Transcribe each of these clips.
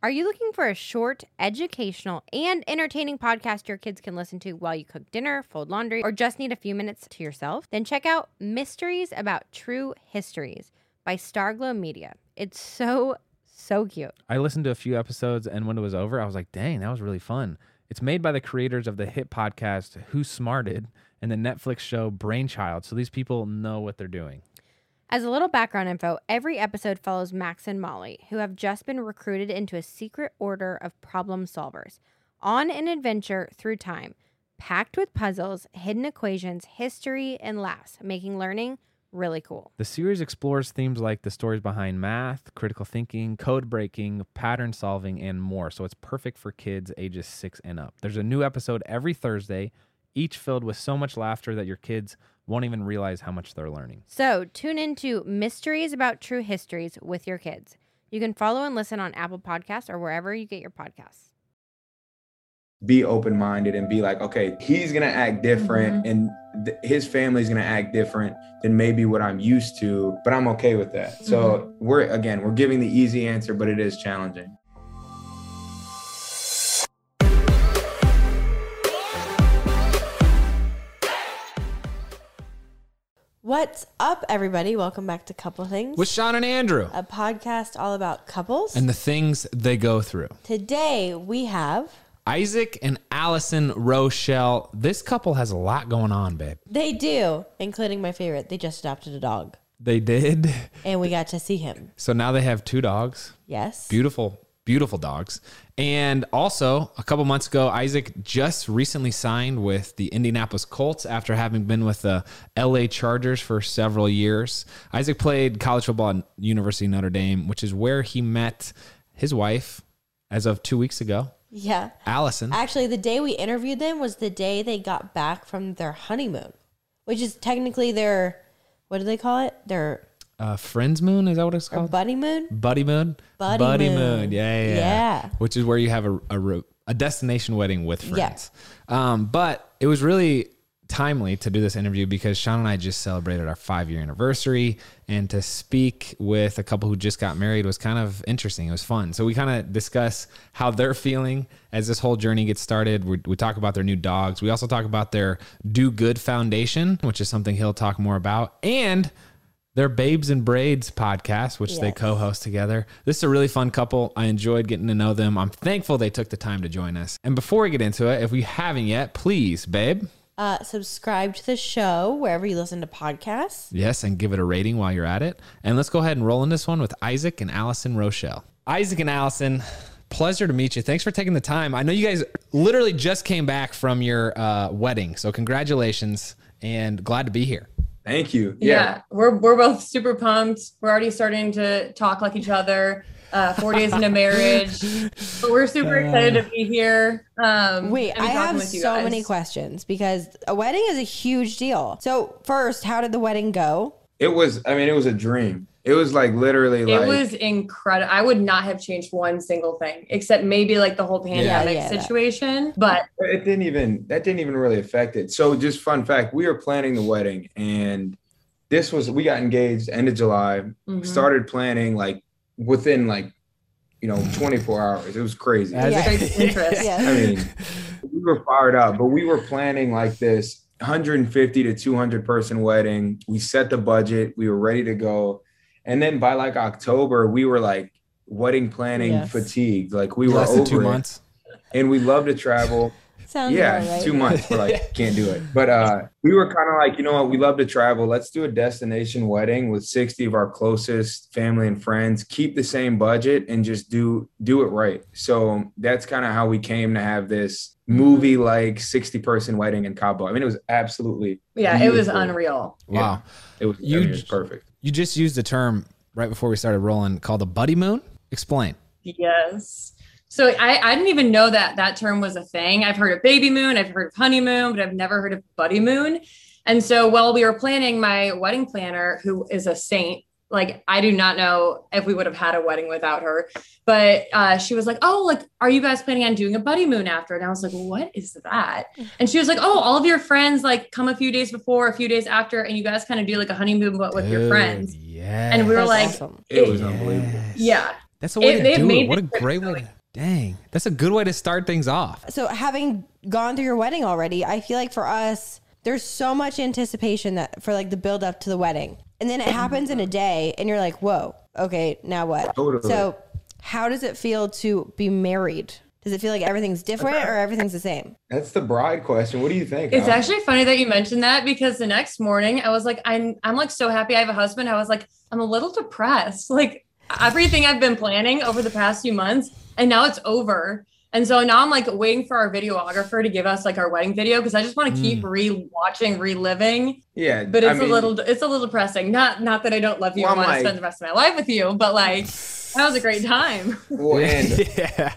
Are you looking for a short, educational, and entertaining podcast your kids can listen to while you cook dinner, fold laundry, or just need a few minutes to yourself? Then check out Mysteries About True Histories by Starglow Media. It's so, so cute. I listened to a few episodes, and when it was over, I was like, dang, that was really fun. It's made by the creators of the hit podcast Who Smarted and the Netflix show Brainchild. So these people know what they're doing. As a little background info, every episode follows Max and Molly, who have just been recruited into a secret order of problem solvers on an adventure through time, packed with puzzles, hidden equations, history, and laughs, making learning really cool. The series explores themes like the stories behind math, critical thinking, code breaking, pattern solving, and more. So it's perfect for kids ages six and up. There's a new episode every Thursday, each filled with so much laughter that your kids won't even realize how much they're learning. So tune into Mysteries About True Histories with your kids. You can follow and listen on Apple Podcasts or wherever you get your podcasts. be open minded and be like, okay, he's gonna act different mm-hmm. and th- his family's gonna act different than maybe what I'm used to, but I'm okay with that. So mm-hmm. we're again, we're giving the easy answer, but it is challenging. What's up, everybody? Welcome back to Couple Things, With Sean and Andrew a podcast all about couples. and the things they go through. Today we have Isaac and Allison Rochell. This couple has a lot going on, babe. they do, including my favorite. They just adopted a dog, They did. and we got to see him. So now they have two dogs. Yes, Beautiful, beautiful dogs. And also, a couple months ago, Isaac just recently signed with the Indianapolis Colts after having been with the LA Chargers for several years. Isaac played college football at University of Notre Dame, which is where he met his wife as of two weeks ago, yeah. Allison. Actually, the day we interviewed them was the day they got back from their honeymoon, which is technically their what do they call it? Their Uh, Friends Moon, is that what it's called? buddy moon. Buddy Moon? Buddy Buddy Moon. Yeah, yeah, Yeah. Which is where you have a, a, a destination wedding with Yeah. friends. Um, but it was really timely to do this interview because Sean and I just celebrated our five year anniversary. And to speak with a couple who just got married was kind of interesting. It was fun. So we kind of discuss how they're feeling as this whole journey gets started. We, we talk about their new dogs. We also talk about their Do Good Foundation, which is something he'll talk more about. And their Babes and Braids podcast, which they co host together. This is a really fun couple. I enjoyed getting to know them. I'm thankful they took the time to join us. And before we get into it, if we haven't yet, please, babe, Uh, subscribe to the show wherever you listen to podcasts. yes, and give it a rating while you're at it. And let's go ahead and roll in this one with Isaac and Allison Rochell. Isaac and Allison, pleasure to meet you. Thanks for taking the time. I know you guys literally just came back from your uh, wedding, so congratulations and glad to be here. Thank you. yeah. we're we're both super pumped. We're already starting to talk like each other. Uh, four days into marriage, but we're super excited to be here. Um, Wait, I have with you so guys. many questions because a wedding is a huge deal. So, first, how did the wedding go? It was, I mean, it was a dream. It was like literally like, It like was incredible. I would not have changed one single thing, except maybe like the whole pandemic yeah, that- situation. But it didn't even that didn't even really affect it. So just fun fact, we were planning the wedding and this was we got engaged end of July, mhm. started planning like within like you know 24 hours. It was crazy. As Yeah. Interest. Yeah. I mean, we were fired up, but we were planning like this 150 to 200 person wedding. We set the budget, we were ready to go. And then by like October, we were like wedding planning Yes. fatigued. Like we were Less than over two it. months. And we love to travel. Sounds yeah, right. two months. We're like, can't do it. But uh, we were kind of like, you know what? We love to travel. Let's do a destination wedding with 60 of our closest family and friends. Keep the same budget and just do do it right. So that's kind of how we came to have this movie like 60 person wedding in Cabo. I mean, it was absolutely yeah, it was beautiful. unreal. Wow. It was, You I mean, it was perfect. You just used a term right before we started rolling called a buddy moon. Explain. Yes. So I, I didn't even know that that term was a thing. I've heard of baby moon, I've heard of honeymoon, but I've never heard of buddy moon. And so while we were planning, my wedding planner, who is a saint, like I do not know if we would have had a wedding without her, but uh, she was like, "Oh, like, are you guys planning on doing a buddy moon after?" And I was like, "What is that?" And she was like, "Oh, all of your friends like come a few days before, a few days after, and you guys kind of do like a honeymoon but with your friends." Yeah. And we were That's like, awesome. It was It- unbelievable. Yeah. That's a way It- to they've do it. What a great way. To, dang, that's a good way to start things off. So having gone through your wedding already, I feel like for us, there's so much anticipation that for like the build up to the wedding. And then it happens in a day and you're like, whoa, okay, now what? Totally. So how does it feel to be married? Does it feel like everything's different or everything's the same? That's the bride question. What do you think? It's Al? actually funny that you mentioned that because the next morning I was like, I'm I'm like so happy I have a husband. I was like, I'm a little depressed. Like everything I've been planning over the past few months, and now it's over. And so now I'm like waiting for our videographer to give us like our wedding video because I just want to keep mm. re-watching, reliving. yeah, But I it's mean, a little it's a little depressing. Not not that I don't love you Well, and want I'm to spend the rest of my life with you, but like that was a great time. Well, and yeah.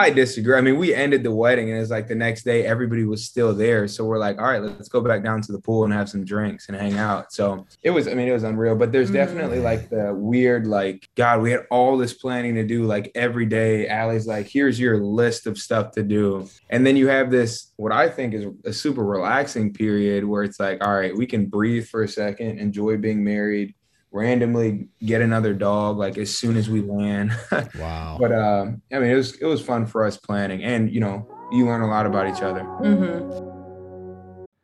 I disagree. I mean, we ended the wedding, and it's like the next day, everybody was still there. So we're like, all right, let's go back down to the pool and have some drinks and hang out. So it was, I mean, it was unreal. But there's Mhm. definitely like the weird, like, God, we had all this planning to do. Like every day, Allie's like, here's your list of stuff to do. And then you have this, what I think is a super relaxing period where it's like, all right, we can breathe for a second, enjoy being married, randomly get another dog like as soon as we land. Wow. But uh, I mean, it was it was fun for us planning, and you know, you learn a lot about each other. hmm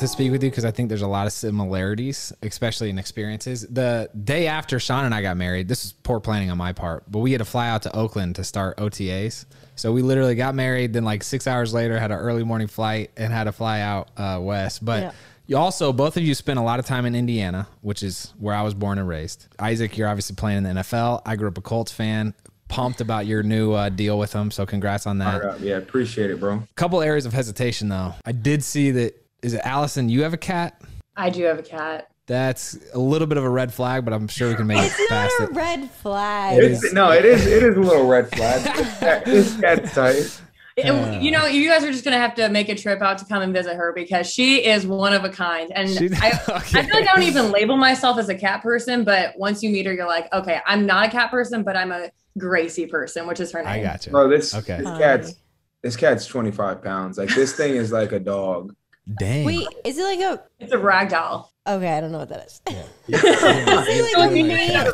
to speak with you because I think there's a lot of similarities, especially in experiences. The day after Sean and I got married, this is poor planning on my part, but we had to fly out to Oakland to start OTAs. So we literally got married, then like six hours later had an early morning flight and had to fly out uh, west. But Yeah. you also both of you spent a lot of time in Indiana, which is where I was born and raised. Isaac, you're obviously playing in the NFL. I grew up a Colts fan. Pumped about your new uh, deal with them, so congrats on that. All right, yeah, appreciate it, bro. Couple areas of hesitation though. I did see that. Is it Allison? You have a cat. I do have a cat. That's a little bit of a red flag, but I'm sure we can make it It's not a it. red flag. It's, no, it is it is a little red flag. This cat- cat's tight. It- uh. you know, you guys are just gonna have to make a trip out to come and visit her because she is one of a kind. And She- I, I feel like I don't even label myself as a cat person, but once you meet her, you're like, okay, I'm not a cat person, but I'm a Gracie person, which is her name. I got you. Bro, this Okay. this cat's this cat's 25 pounds. Like this thing is like a dog. Dang. Wait, is it like a? It's a rag doll. Okay, I don't know what that is. Yeah. Is it like a you Maine?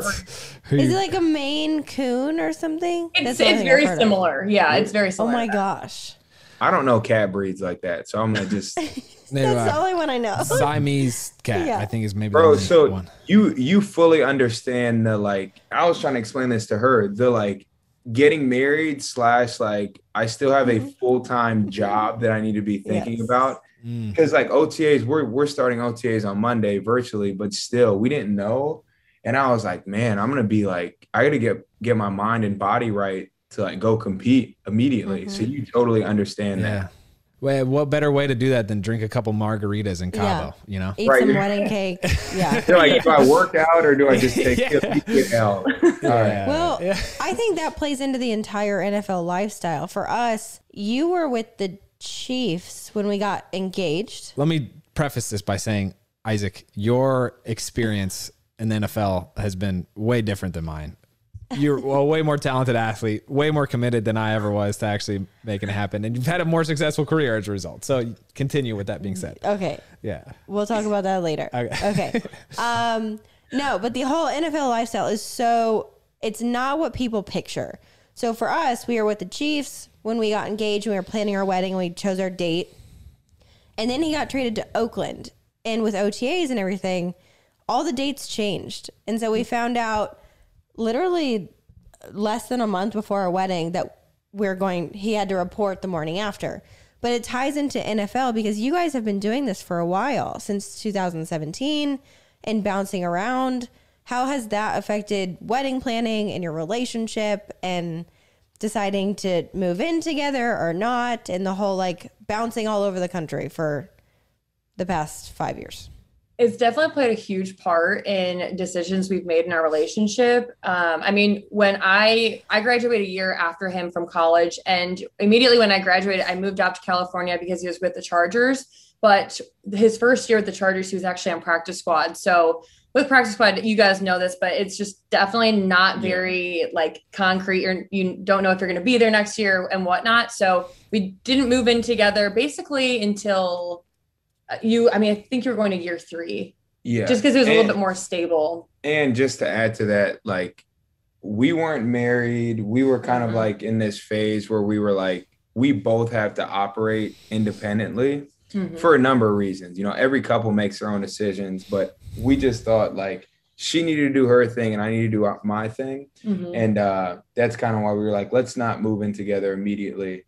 Who Is it like a Maine Coon or something? It's, it's very I've of. similar. Yeah, it's very similar. Oh my gosh, I don't know cat breeds like that, so I'm gonna just that's the only one I know. Siamese cat. Yeah. I think is maybe the bro. only So one. you you fully understand the like. I was trying to explain this to her. The like getting married slash like I still have a mm-hmm. full time job that I need to be thinking Yes. about. Mm. because like OTAs, we're we're starting OTAs on Monday virtually, but still we didn't know. And I was like, man, I'm gonna be like, I gotta get get my mind and body right to like go compete immediately. So you totally understand Yeah. that. Well, what better way to do that than drink a couple margaritas in Cabo? You know. Eat Right. some wedding cake. Yeah. They're like, do I work out or do I just take Yeah. PPL? All right. Yeah. Well, Yeah. I think that plays into the entire NFL lifestyle. For us, you were with the Chiefs when we got engaged. Let me preface this by saying, Isaac, your experience in the NFL has been way different than mine. You're a way more talented athlete, way more committed than I ever was to actually making it happen, and you've had a more successful career as a result. So continue with that being said. Okay. Yeah. We'll talk about that later. Okay. Okay. Um, no, but the whole NFL lifestyle is so it's not what people picture. So for us, we were with the Chiefs when we got engaged. We were planning our wedding. We chose our date, and then he got traded to Oakland. And with OTAs and everything, all the dates changed. And so we found out literally less than a month before our wedding that we're going he had to report the morning after. But it ties into NFL because you guys have been doing this for a while, since 2017 and bouncing around. How has that affected wedding planning and your relationship and deciding to move in together or not and the whole like bouncing all over the country for the past 5 years? it's definitely played a huge part in decisions we've made in our relationship. Um, I mean, when I I graduated a year after him from college, and immediately when I graduated, I moved out to California because he was with the Chargers. But his first year with the Chargers, he was actually on practice squad. So with practice squad, you guys know this, but it's just definitely not very yeah. like concrete, or you don't know if you're going to be there next year and whatnot. So we didn't move in together basically until you i mean i think you're going to year three yeah just because it was and, a little bit more stable and just to add to that like we weren't married we were kind mm-hmm. of like in this phase where we were like we both have to operate independently mm-hmm. for a number of reasons you know every couple makes their own decisions but we just thought like she needed to do her thing and I need to do my thing. Mm-hmm. And uh, that's kind of why we were like, let's not move in together immediately.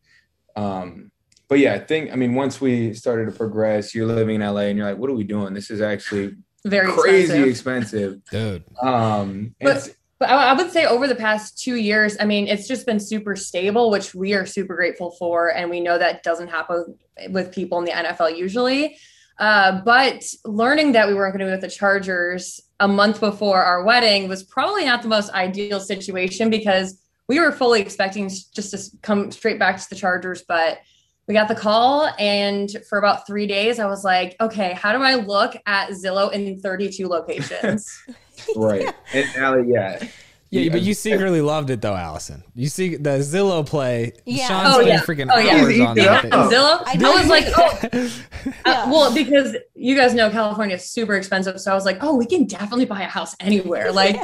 Um, but yeah, I think I mean once we started to progress, you're living in LA and you're like, what are we doing? This is actually very crazy expensive, expensive. dude. Um, but but I would say over the past two years, I mean, it's just been super stable, which we are super grateful for, and we know that doesn't happen with people in the NFL usually. Uh, but learning that we weren't going to be with the Chargers a month before our wedding was probably not the most ideal situation because we were fully expecting just to come straight back to the Chargers, but we got the call and for about three days i was like okay how do i look at zillow in 32 locations? Right. And Allie, yeah yeah, yeah, but you secretly loved it though, Allison. You see the Zillow play. Yeah. Sean oh, yeah. freaking oh, yeah. hours on that. Zillow. I, I was like, oh, uh, well, because you guys know California is super expensive, so I was like, oh, we can definitely buy a house anywhere. Like,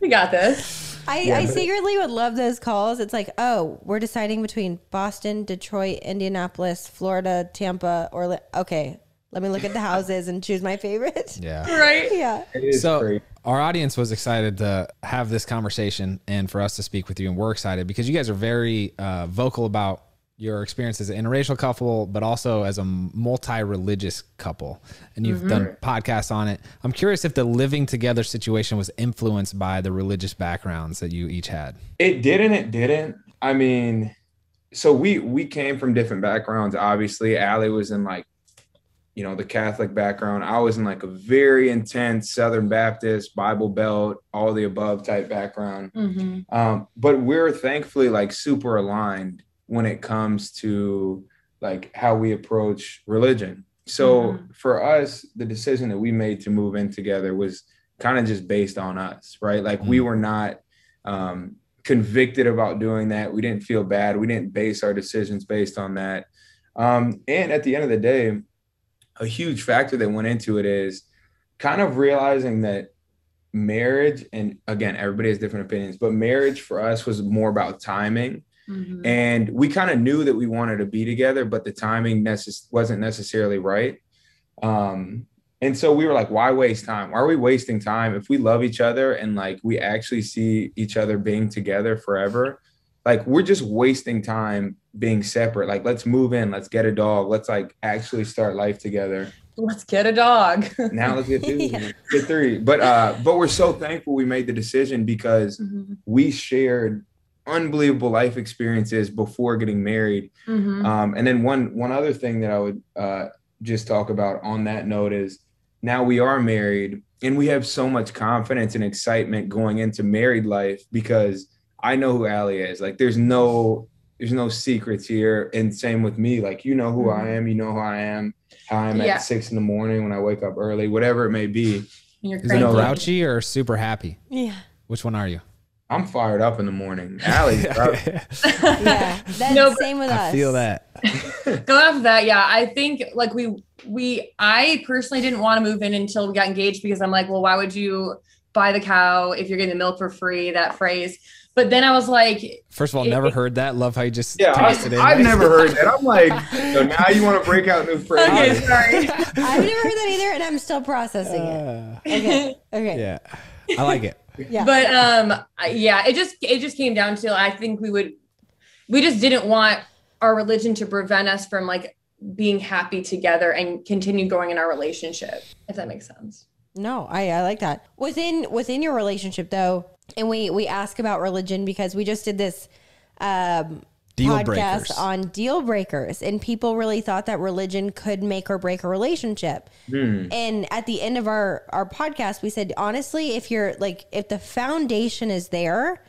we got this. I, yeah, I secretly would love those calls. It's like, oh, we're deciding between Boston, Detroit, Indianapolis, Florida, Tampa, or okay, let me look at the houses and choose my favorite. Yeah. Right. Yeah. So great. Our audience was excited to have this conversation and for us to speak with you, and we're excited because you guys are very uh, vocal about your experience as an interracial couple, but also as a multi-religious couple, and you've mm-hmm. done podcasts on it. I'm curious if the living together situation was influenced by the religious backgrounds that you each had. It didn't. It didn't. I mean, so we we came from different backgrounds. Obviously, Allie was in like, you know, the Catholic background. I was in like a very intense Southern Baptist Bible Belt, all the above type background. Mm-hmm. Um, but we're thankfully like super aligned when it comes to like how we approach religion. So mm-hmm. for us, the decision that we made to move in together was kind of just based on us, right? Like mm-hmm. we were not um, convicted about doing that. We didn't feel bad. We didn't base our decisions based on that. Um, and at the end of the day, a huge factor that went into it is kind of realizing that marriage, and again, everybody has different opinions, but marriage for us was more about timing Mm-hmm. And we kind of knew that we wanted to be together, but the timing necess- wasn't necessarily right. Um, and so we were like, why waste time? Why are we wasting time if we love each other and like we actually see each other being together forever? Like we're just wasting time being separate. Like let's move in, let's get a dog, let's like actually start life together. Let's get a dog. now let's get two, yeah. get three. But uh, but we're so thankful we made the decision because mm-hmm. we shared unbelievable life experiences before getting married. Mm-hmm. Um, and then one one other thing that I would uh, just talk about on that note is now we are married and we have so much confidence and excitement going into married life because I know who Allie is. Like there's no there's no secrets here. And same with me. Like you know who mm-hmm. I am, you know who I am, how I'm yeah. at six in the morning when I wake up early, whatever it may be. You're Is it grouchy or super happy? Yeah. Which one are you? I'm fired up in the morning. Allie's yeah, that's no, same with us. I us. feel that. Go off of that, yeah. I think like we we I personally didn't want to move in until we got engaged because I'm like, well, why would you buy the cow if you're getting the milk for free? That phrase. But then I was like, first of all, it, never heard that. Love how you just yeah. I, have never heard that. I'm like, so now you want to break out new phrases? Okay, sorry. I've never heard that either, and I'm still processing uh, it. Okay, okay. Yeah, I like it yeah. But um yeah, it just it just came down to I think we would we just didn't want our religion to prevent us from like being happy together and continue going in our relationship, if that makes sense. No, I, I like that. Within within your relationship though, and we we ask about religion because we just did this um Deal podcast breakers. on deal breakers and people really thought that religion could make or break a relationship. And at the end of our our podcast we said honestly if you're like if the foundation is there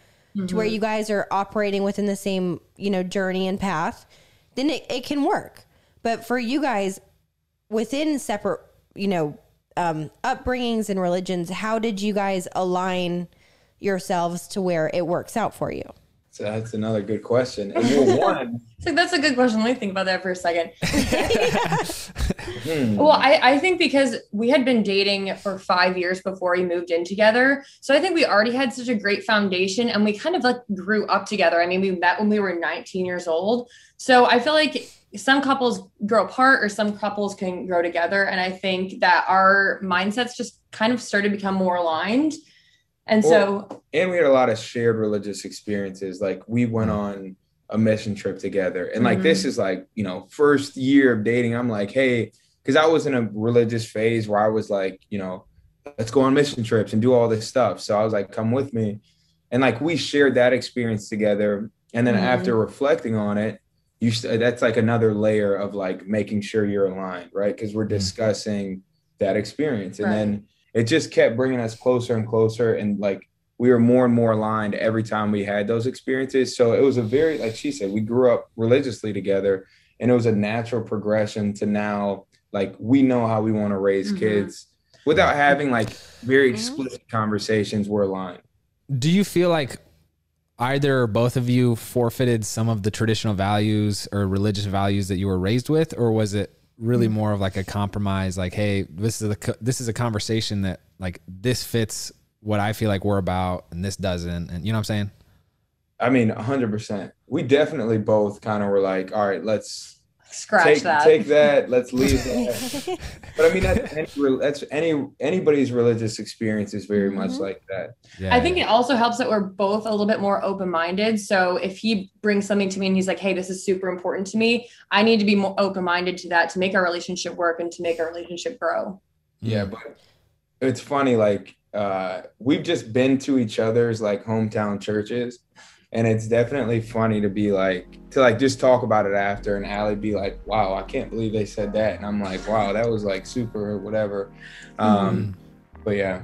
to where you guys are operating within the same, you know, journey and path, then it, it can work. But for you guys within separate, you know, um, upbringings and religions, how did you guys align yourselves to where it works out for you? So that's another good question. And well, one, It's like that's a good question. Let me think about that for a second. Hmm. Well, I, I think because we had been dating for five years before we moved in together. So I think we already had such a great foundation and we kind of like grew up together. I mean, we met when we were 19 years old. So I feel like some couples grow apart or some couples can grow together. And I think that our mindsets just kind of started to become more aligned. And so and we had a lot of shared religious experiences. Like we went on a mission trip together, and like this is like you know first year of dating. I'm like, hey, because I was in a religious phase where I was like, you know, let's go on mission trips and do all this stuff. So I was like, come with me, and like we shared that experience together. And then Mhm. after reflecting on it, you st- that's like another layer of like making sure you're aligned, right? Because we're Mhm. discussing that experience, and Right. then it just kept bringing us closer and closer and like we were more and more aligned every time we had those experiences so it was a very like she said we grew up religiously together and it was a natural progression to now like we know how we want to raise Mhm. kids without having like very Mhm. explicit conversations we're aligned Do you feel like either or both of you forfeited some of the traditional values or religious values that you were raised with, or was it really mm-hmm. more of like a compromise? Like, hey, this is a this is a conversation that like this fits what I feel like we're about, and this doesn't, and you know what I'm saying? i mean 100% we definitely both kind of were like all right let's scratch take that. take that let's leave that but i mean that's any, that's any anybody's religious experience is very much Mhm. like that Yeah, I think it also helps that we're both a little bit more open minded. So if he brings something to me and he's like, hey, this is super important to me, I need to be more open minded to that to make our relationship work and to make our relationship grow. Yeah, but it's funny. Like uh, we've just been to each other's like hometown churches, and it's definitely funny to be like to like just talk about it after, and Allie be like, "Wow, I can't believe they said that," and I'm like, "Wow, that was like super or whatever." Um, But yeah,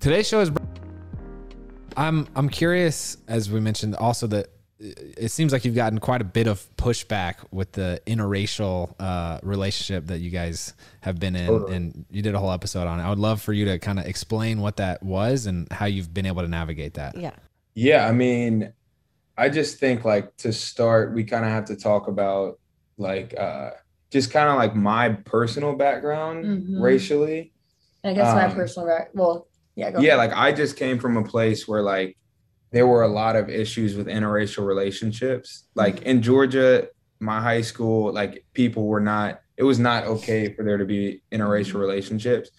today's show is i'm i'm curious as we mentioned also that it seems like you've gotten quite a bit of pushback with the interracial uh, relationship that you guys have been in Totally. and you did a whole episode on it i would love for you to kind of explain what that was and how you've been able to navigate that yeah. yeah. I mean, I just think like to start, we kind of have to talk about like uh, just kind of like my personal background Mhm. racially. I guess my Um, personal, re- well, yeah, go yeah it. like i just came from a place where like there were a lot of issues with interracial relationships like in georgia my high school like people were not it was not okay for there to be interracial relationships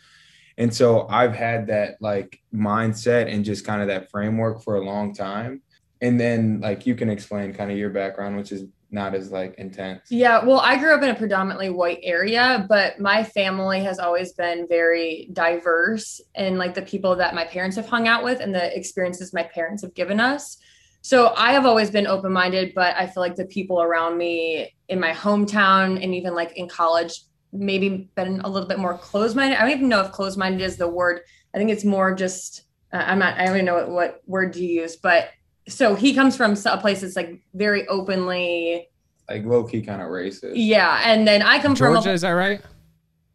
and so i've had that like mindset and just kind of that framework for a long time and then like you can explain kind of your background which is not as like intense Yeah, well, I grew up in a predominantly white area, but my family has always been very diverse in like the people that my parents have hung out with and the experiences my parents have given us. So I have always been open minded, but I feel like the people around me in my hometown and even like in college maybe been a little bit more closed minded. I don't even know if closed minded is the word. I think it's more just, uh, I'm not, I don't even know what, what word to use, but so he comes from a place that's like very openly like low-key kind of racist yeah, and then I come from georgia from is that right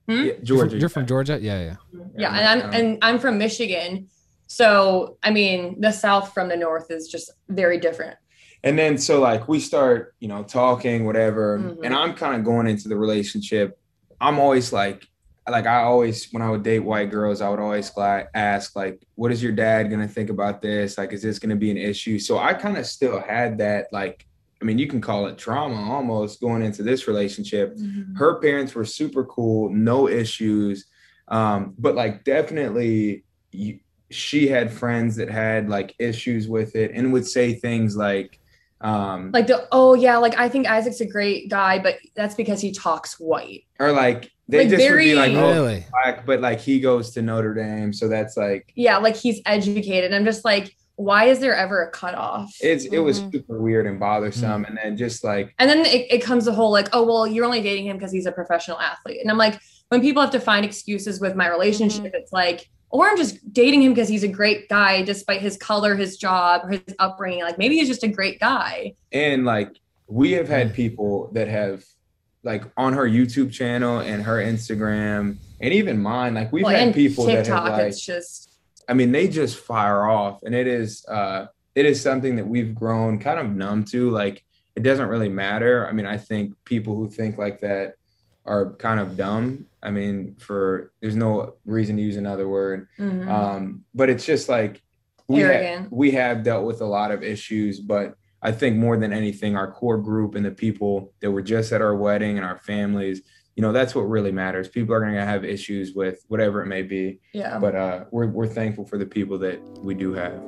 Hmm? Yeah, you're from, georgia you're from georgia yeah yeah yeah, and I'm and I'm from Michigan, so I mean the South from the North is just very different. And then so like we start, you know, talking, whatever. Mhm. And I'm kind of going into the relationship. I'm always like, like I always when I would date white girls, I would always ask like, what is your dad gonna think about this? Like, is this gonna be an issue? So I kind of still had that like, I mean, you can call it trauma almost going into this relationship. Her parents were super cool, no issues. Um, but like definitely you, she had friends that had like issues with it and would say things like Um, Like the oh yeah, like I think Isaac's a great guy, but that's because he talks white. or like they like just would be like, very- oh, Really? black, but like he goes to Notre Dame, so that's like Yeah, like he's educated. I'm just like, why is there ever a cutoff? it's it was Mhm. super weird and bothersome, mm. and then just like And then it, it comes the whole like, oh, well, you're only dating him because he's a professional athlete. And I'm like, when people have to find excuses with my relationship, mm-hmm. it's like, or I'm just dating him because he's a great guy despite his color, his job, or his upbringing. Like maybe he's just a great guy. and like we have had mm-hmm. people that have like on her YouTube channel and her Instagram and even mine, like we've Well, had people that TikTok, have like it's just I mean, they just fire off, and it is uh, it is something that we've grown kind of numb to. Like, it doesn't really matter. I mean, I think people who think like that are kind of dumb. I mean, for there's no reason to use another word, mhm. um, but it's just like we we have dealt with a lot of issues, but I think more than anything, our core group and the people that were just at our wedding and our families. You know, that's what really matters. People are going to have issues with whatever it may be yeah. but uh, we're we're thankful for the people that we do have.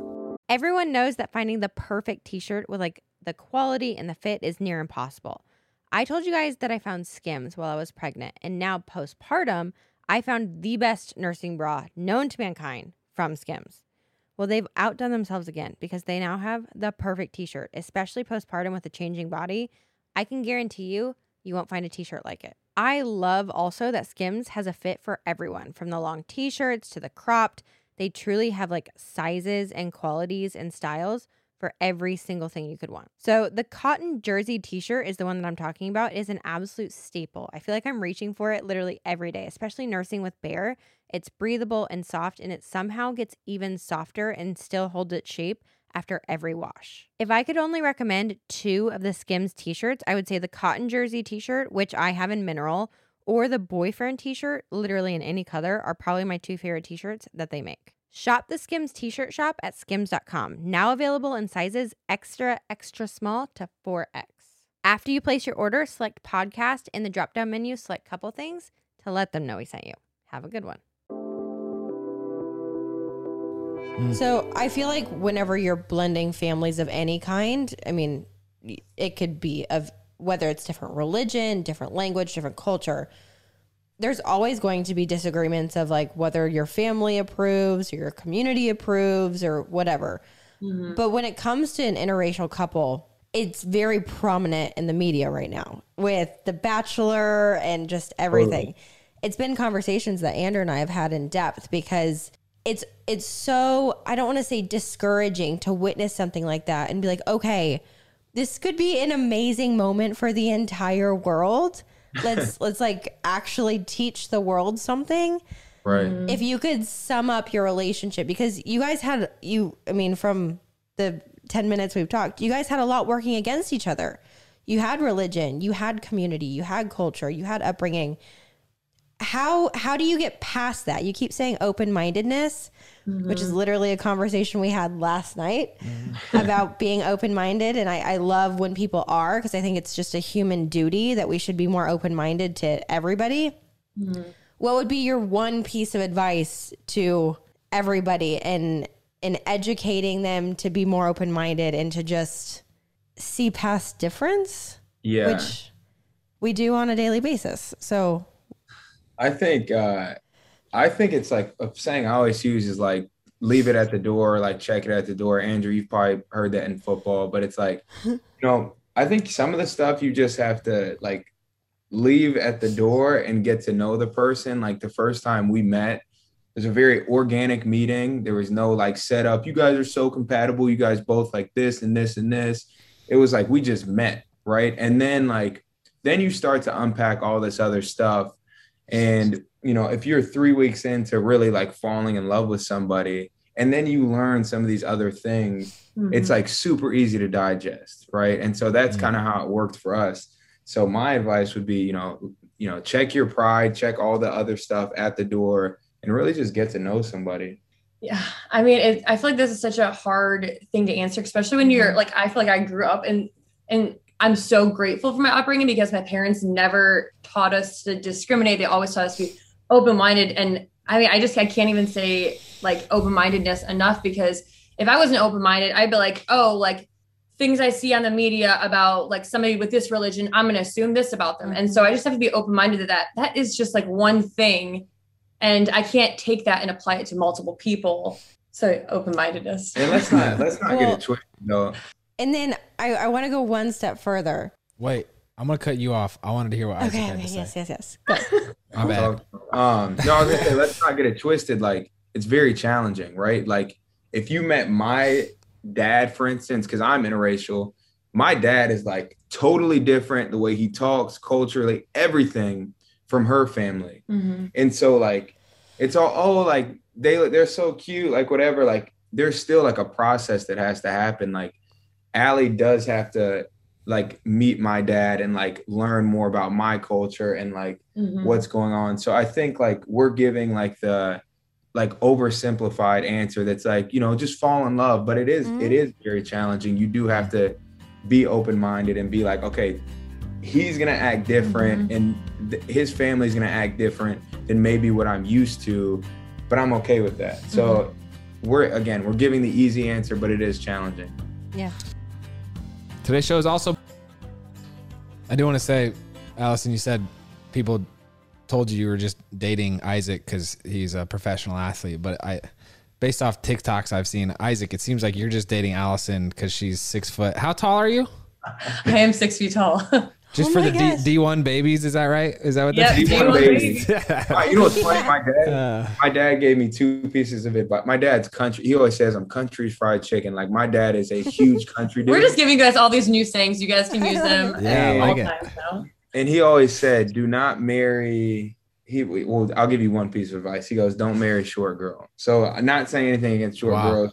Everyone knows that finding the perfect t shirt with like the quality and the fit is near impossible. I told you guys that I found Skims while I was pregnant, and now postpartum, I found the best nursing bra known to mankind from Skims. Well, they've outdone themselves again because they now have the perfect t shirt, especially postpartum with a changing body. I can guarantee you, you won't find a t shirt like it. I love also that Skims has a fit for everyone from the long t shirts to the cropped. They truly have like sizes and qualities and styles for every single thing you could want. So the cotton jersey t-shirt is the one that I'm talking about. It is an absolute staple. I feel like I'm reaching for it literally every day, especially nursing with Bear. It's breathable and soft and it somehow gets even softer and still holds its shape after every wash. If I could only recommend two of the Skims t-shirts, I would say the cotton jersey t-shirt, which I have in mineral, or the boyfriend t-shirt, literally in any color, are probably my two favorite t-shirts that they make. Shop the Skims t-shirt shop at skims.com. Now available in sizes extra extra small to 4X. After you place your order, select podcast in the drop-down menu, select couple things to let them know we sent you. Have a good one. Mm. So I feel like whenever you're blending families of any kind, I mean, it could be of whether it's different religion, different language, different culture. There's always going to be disagreements of like whether your family approves or your community approves or whatever. Mm-hmm. But when it comes to an interracial couple, it's very prominent in the media right now with The Bachelor and just everything. It's been conversations that Andrew and I have had in depth because it's it's so I don't want to say discouraging to witness something like that and be like, okay, this could be an amazing moment for the entire world. Let's let's like actually teach the world something Right. Mm-hmm. if you could sum up your relationship because you guys had you i mean from the 10 minutes we've talked you guys had a lot working against each other you had religion you had community you had culture you had upbringing how how do you get past that? You keep saying open-mindedness which is mm-hmm. literally a conversation we had last night mm-hmm. about being open-minded and I, I love when people are because i think it's just a human duty that we should be more open-minded to everybody. Mm-hmm. What would be your one piece of advice to everybody in in educating them to be more open-minded and to just see past difference? Yeah. which we do on a daily basis. So I think uh I think it's like a saying I always use is like leave it at the door, like check it at the door. Andrew, you've probably heard that in football, but it's like, you know, I think some of the stuff you just have to like leave at the door and get to know the person. Like the first time we met, it was a very organic meeting. There was no like setup. You guys are so compatible. You guys both like this and this and this. It was like we just met, right? And then like then you start to unpack all this other stuff. And you know, if you're three weeks into really like falling in love with somebody, and then you learn some of these other things, it's like super easy to digest, right? And so that's Mhm. kind of how it worked for us. So my advice would be, you know, you know, check your pride, check all the other stuff at the door, and really just get to know somebody. Yeah, I mean, it, I feel like this is such a hard thing to answer, especially when you're like, I feel like I grew up and and I'm so grateful for my upbringing because my parents never taught us to discriminate. They always taught us to be open minded, and I mean, I just I can't even say like open mindedness enough because if I wasn't open minded, I'd be like, oh, like things I see on the media about like somebody with this religion, I'm going to assume this about them. And so I just have to be open minded to that. That is just like one thing. And I can't take that and apply it to multiple people. So open mindedness. And let's not let's not Well- get it twisted though. And then I, I want to go one step further. Wait, I'm gonna cut you off. I wanted to hear what Isaac Okay, had okay, to yes, say. yes, yes. Go. My bad. Um, no, I was gonna say, let's not get it twisted. Like, it's very challenging, right? Like, if you met my dad, for instance, because I'm interracial, my dad is like totally different the way he talks, culturally, everything from her family. Mhm. And so, like, it's all oh, like they they're so cute, like whatever. Like, there's still like a process that has to happen. Like, Allie does have to like meet my dad and like learn more about my culture and like Mhm. what's going on. So I think like we're giving like the like oversimplified answer that's like, you know, just fall in love, but it is- Mhm. it is very challenging. You do have to be open-minded and be like, okay, he's going to act different and th- his family's going to act different than maybe what I'm used to, but I'm okay with that. So we're again, we're giving the easy answer, but it is challenging. Yeah. Today's show is also. I do want to say, Allison, you said people told you you were just dating Isaac because he's a professional athlete, but I, based off TikToks I've seen, Isaac, it seems like you're just dating Allison because she's six foot. How tall are you? I am six feet tall. Just Oh for the gosh. D, D1 babies, is that right? Is that what Yep, that's D1 D1 baby. baby. Uh, you know what's funny? My dad, Uh, my dad gave me two pieces of advice. My dad's country. He always says I'm country fried chicken. Like my dad is a huge country dude. We're just giving you guys all these new sayings. You guys can use them Yeah, I all like the it. time now. and he always said, "Do not marry." He well, I'll give you one piece of advice. He goes, "Don't marry short girl." So, I'm not saying anything against short Wow. girls.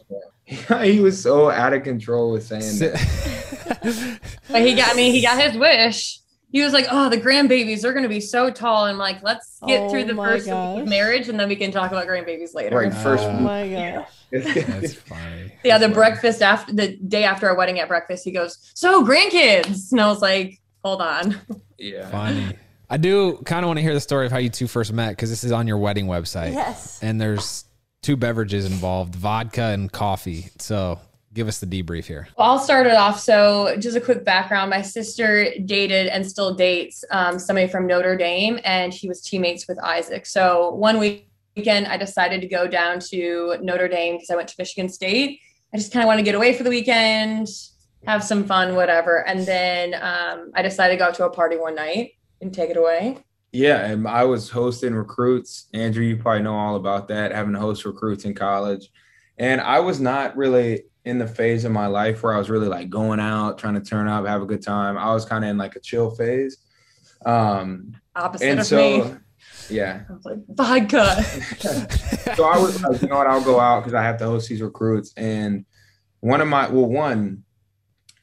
but he was so out of control with saying si- that. But he got, I mean, he got his wish. He was like, "Oh, the grandbabies, they're going to be so tall." And like, let's get Oh through the first gosh. marriage, and then we can talk about grandbabies later. Right, first Oh my gosh. that's funny. Yeah, the breakfast after the day after our wedding at breakfast, he goes, "So grandkids," and I was like, "Hold on." yeah. Funny. I do kind of want to hear the story of how you two first met because this is on your wedding website. Yes. And there's two beverages involved vodka and coffee. So give us the debrief here. Well, I'll start it off. So, just a quick background: my sister dated and still dates um, somebody from Notre Dame, and he was teammates with Isaac. So, one week- weekend, I decided to go down to Notre Dame because I went to Michigan State. I just kind of want to get away for the weekend, have some fun, whatever. And then um, I decided to go out to a party one night and take it away. Yeah, and I was hosting recruits. Andrew, you probably know all about that, having to host recruits in college. And I was not really in the phase of my life where I was really like going out, trying to turn up, have a good time. I was kind of in like a chill phase. Um, Opposite and of so, me. yeah. I was like, vodka. so I was like, you know what, I'll go out because I have to host these recruits. And one of my, well, one,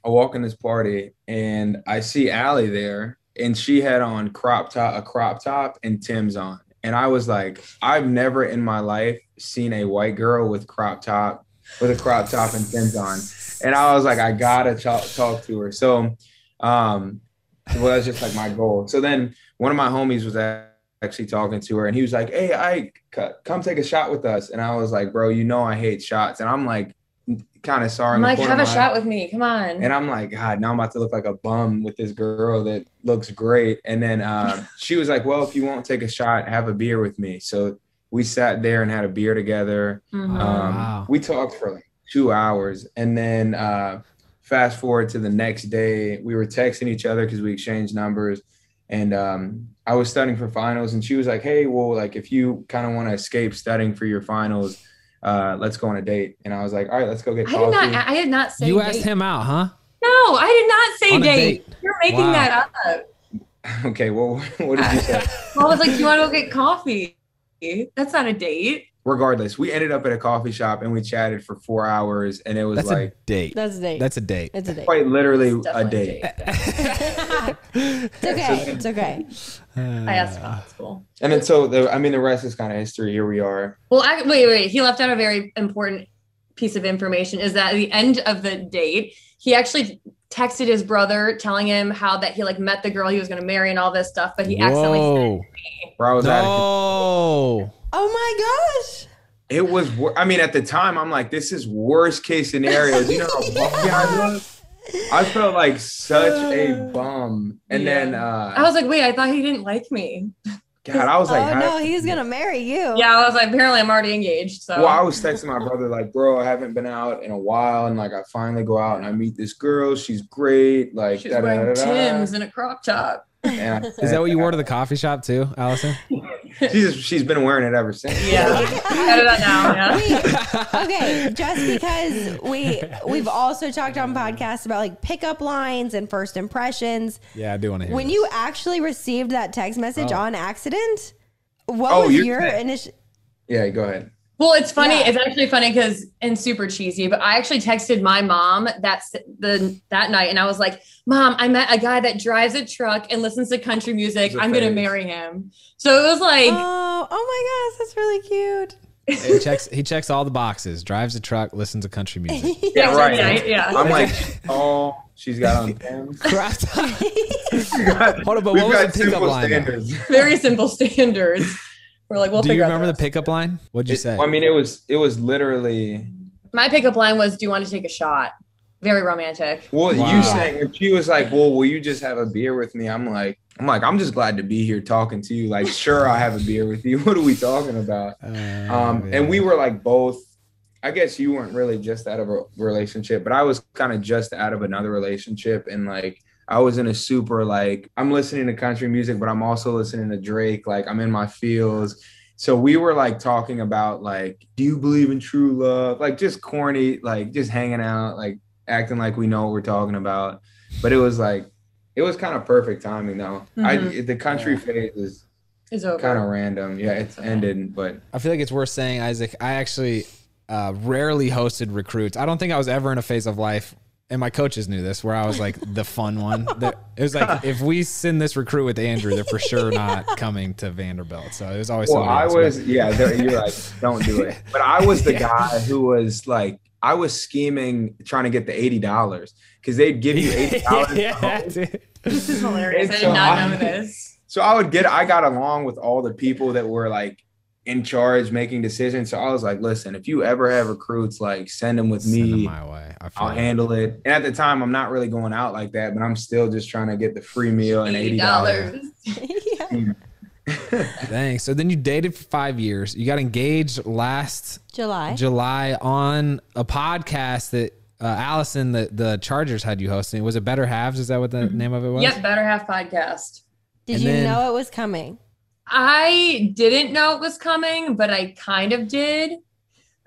I walk in this party and I see Allie there, and she had on crop top, a crop top, and Tim's on. And I was like, I've never in my life seen a white girl with crop top, with a crop top and Tim's on. And I was like, I gotta talk, talk to her. So, um, well, that's just like my goal. So then one of my homies was actually talking to her, and he was like, "Hey, I come take a shot with us." And I was like, "Bro, you know I hate shots." And I'm like, kind of sorry. I'm like, have a shot with me. Come on. And I'm like, God, now I'm about to look like a bum with this girl that looks great. And then uh, she was like, Well, if you won't take a shot, have a beer with me. So we sat there and had a beer together. Mhm. Um, wow. We talked for like two hours. And then uh, fast forward to the next day, we were texting each other because we exchanged numbers. And um, I was studying for finals. And she was like, Hey, well, like if you kind of want to escape studying for your finals, uh, let's go on a date. And I was like, All right, let's go get I did coffee. not. I did not say. You date. asked him out, huh? No, I did not say date. date. You're making Wow. that up. okay, well, what did you say? I was like, "Do you want to go get coffee?" That's not a date. regardless, we ended up at a coffee shop and we chatted for four hours, and it was That's like a date. That's a date. That's a date. it's a date. quite literally It's a date. It's okay. It's okay. I asked him. That's cool. And then so the, I mean, the rest is kind of history. Here we are. Well, I, wait, wait. He left out a very important piece of information. Is that at the end of the date, he actually texted his brother telling him how that he like met the girl he was going to marry and all this stuff, but he accidentally. Whoa. Where I was at, No. Oh my gosh. it was. wor- I mean, at the time, I'm like, this is worst case scenario. You know how bumpy I was? I felt like such a bum. And Yeah. then I uh was like, wait, I thought he didn't like me. God, I was like, oh no, he's gonna marry you. Yeah, I was like, apparently I'm already engaged. So Well, I was texting my brother, like, bro, I haven't been out in a while. And like, I finally go out and I meet this girl. She's great. Like, she's da, da, wearing da, da. Tim's in a crop top. And I- Is that what you wore to the coffee shop too, Allison? She's, she's been wearing it ever since. Yeah. Cut it out now. Yeah. okay, just because we we've also talked on podcasts about like pickup lines and first impressions. Yeah, I do want to hear. When this. you actually received that text message Oh. on accident, what Oh, was your initial? Yeah, go ahead. Well, it's funny. Yeah. It's actually funny because and super cheesy, but I actually texted my mom that the that night, and I was like, "Mom, I met a guy that drives a truck and listens to country music. It's a I'm gonna marry him." So it was like, Oh, oh my gosh, that's really cute. he checks he checks all the boxes, drives a truck, listens to country music. Yeah, right. Yeah, yeah. I'm like, oh, she's got on Tim's. Hold on, but We've what was got the pickup simple line? very simple standards. We're like, we'll Do you figure out remember the pickup line? What'd you say? I mean, it was it was literally My pickup line was, "Do you want to take a shot?" Very romantic. well, Wow. you saying if she was like, Well, will you just have a beer with me? I'm like, I'm like, I'm just glad to be here talking to you. Like, sure, I'll have a beer with you. What are we talking about? Uh, Um, yeah. and we were like both. I guess you weren't really just out of a relationship, but I was kind of just out of another relationship, and like I was in a super like I'm listening to country music, but I'm also listening to Drake. Like I'm in my feels. So we were like talking about like, do you believe in true love? Like just corny, like just hanging out, like acting like we know what we're talking about. But it was like, it was kind of perfect timing though. I the country phase is Is over. kind of random. Yeah, it's ended, but I feel like it's worth saying, Isaac. I actually uh, rarely hosted recruits. I don't think I was ever in a phase of life, and my coaches knew this, where I was like the fun one. That- It was like if we send this recruit with Andrew, they're for sure not coming to Vanderbilt. So it was always. Well, I else. was, yeah, you're like, don't do it. But I was the guy who was like, I was scheming trying to get the eighty dollars because they'd give you eighty dollars. yeah. This is hilarious. I did so not I- know this. So I would get, I got along with all the people that were like in charge making decisions. So I was like, listen, if you ever have recruits, like send them with Send them me. my way. I i'll like- handle it. And at the time, I'm not really going out like that, but I'm still just trying to get the free meal and eighty dollars. $80. Thanks. So then you dated for five years. You got engaged last July. July on a podcast that uh, Allison, the the Chargers, had you hosting. Was it Better Halves? Is that what the name of it was? Yep, Better Half Podcast. Did And you then- know it was coming? I didn't know it was coming, but I kind of did.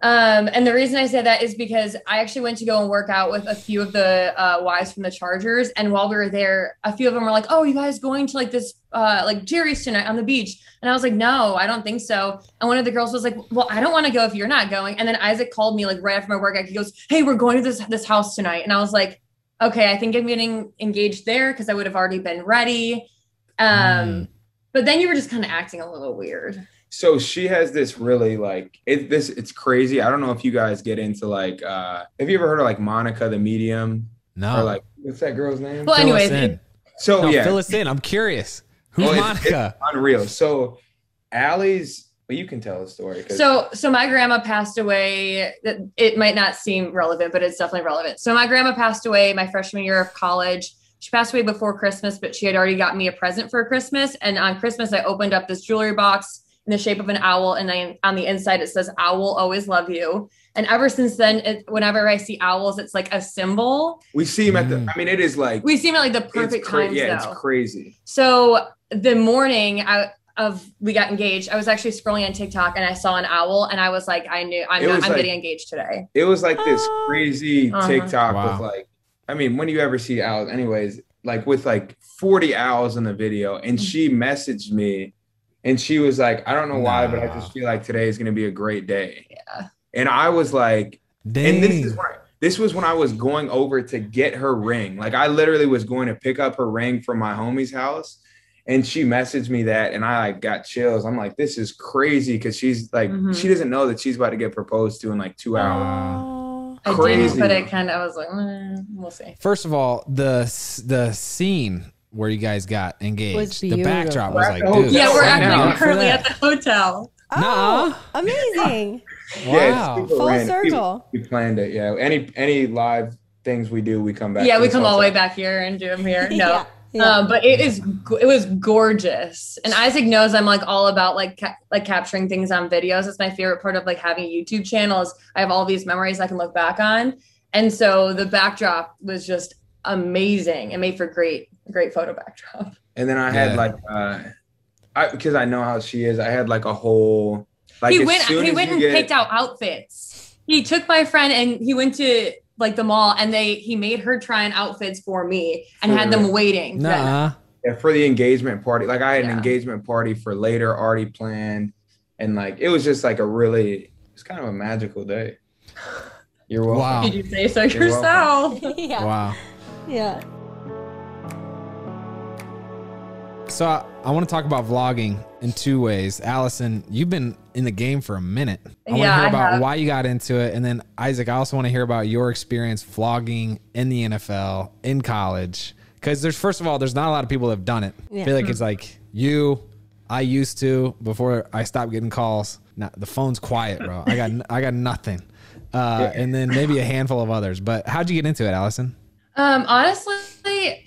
Um, and the reason I say that is because I actually went to go and work out with a few of the uh, wives from the Chargers, and while we were there, a few of them were like, "Oh, you guys going to like this uh, like Jerry's tonight on the beach?" And I was like, "No, I don't think so." And one of the girls was like, "Well, I don't want to go if you're not going." And then Isaac called me like right after my workout. He goes, "Hey, we're going to this this house tonight," and I was like, "Okay, I think I'm getting engaged there because I would have already been ready." Um, Mm. But then you were just kind of acting a little weird. So she has this really like it this it's crazy. I don't know if you guys get into like uh have you ever heard of like Monica the medium No. or like what's that girl's name? Well, Fill us anyways, so no, yeah, fill us in. I'm curious. Who's Oh, it's- Monica? unreal. So Allie's well, you can tell the story. 'cause- So, so my grandma passed away. It might not seem relevant, but it's definitely relevant. So my grandma passed away my freshman year of college. She passed away before Christmas, but she had already got me a present for Christmas. And on Christmas, I opened up this jewelry box in the shape of an owl, and I, on the inside it says "Owl always love you." And ever since then, it, whenever I see owls, it's like a symbol. we see him at the Mm. I mean it is like We seem at like the perfect cra- times yeah, though. it's crazy. So the morning I, of we got engaged, I was actually scrolling on TikTok and I saw an owl, and I was like, I knew I'm, not, I'm like- getting engaged today. It was like this Oh. crazy Uh-huh. TikTok Wow. with like I mean, when do you ever see owls? Anyways, like with like 40 owls in the video, and she messaged me and she was like, I don't know why, but I just feel like today is gonna be a great day. Yeah. And I was like, Dang. and this is when I, this was when I was going over to get her ring. Like I literally was going to pick up her ring from my homie's house. And she messaged me that, and I like got chills. I'm like, this is crazy because she's like, Mhm. she doesn't know that she's about to get proposed to in like two hours. Oh. I Crazy. didn't, but it kind of I was like, eh, we'll see. First of all, the the scene where you guys got engaged, the backdrop was like, the dude, Yeah, we're right actually now. for currently that. at the hotel. Nuh-uh. Oh, amazing. Yeah, Wow. it's super Full random. circle. We, we planned it. Yeah. Any any live things we do, we come back. yeah, to we this come all the hotel. way back here and do them here. No. Yeah, yeah. Um, but it is it was gorgeous, and Isaac knows I'm like all about like ca- like capturing things on videos. It's my favorite part of like having a YouTube channel. Is I have all these memories I can look back on, and so the backdrop was just amazing and made for great great photo backdrop. And then I had Yeah. like, uh, I because I know how she is. I had like a whole like he went he went and get- picked out outfits. He took my friend and he went to like the mall and they he made her try on outfits for me and had them mm. waiting. Nah. yeah, for the engagement party. Like I had an engagement party for later already planned, and like it was just like a really it's kind of a magical day. You're welcome. Wow. Did you say so You're yourself? yeah. Wow. Yeah. So I, I want to talk about vlogging in two ways. Allison, you've been in the game for a minute. I want to Yeah, hear about why you got into it, and then Isaac, I also want to hear about your experience vlogging in the NFL in college. Because there's first of all, there's not a lot of people that have done it. I Yeah. feel like it's like you, I used to before I stopped getting calls. Now, the phone's quiet, bro. I got I got nothing. Uh, and then maybe a handful of others. But how'd you get into it, Allison? Um, honestly,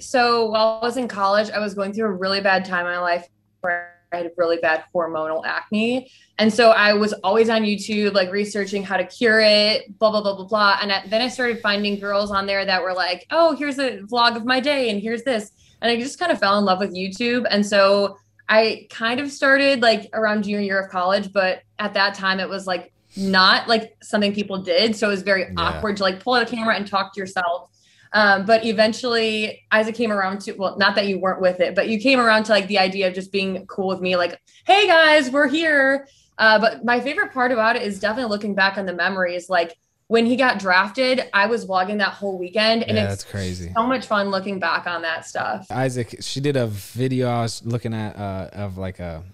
so while I was in college, I was going through a really bad time in my life where I had really bad hormonal acne. And so I was always on YouTube, like researching how to cure it, blah, blah, blah, blah, blah. And I, then I started finding girls on there that were like, oh, here's a vlog of my day and here's this. And I just kind of fell in love with YouTube. And so I kind of started like around junior year of college, but at that time it was like not like something people did. So it was very Yeah. awkward to like pull out a camera and talk to yourself. Um, but eventually Isaac came around to, well, not that you weren't with it, but you came around to like the idea of just being cool with me, like, hey guys, we're here. Uh, but my favorite part about it is definitely looking back on the memories. Like when he got drafted, I was vlogging that whole weekend and yeah, it's that's crazy. so much fun looking back on that stuff. Isaac, she did a video I was looking at uh, of like a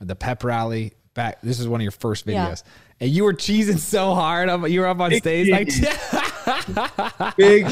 the pep rally back. This is one of your first Yeah. And you were cheesing so hard. Up, you were up on stage like. Big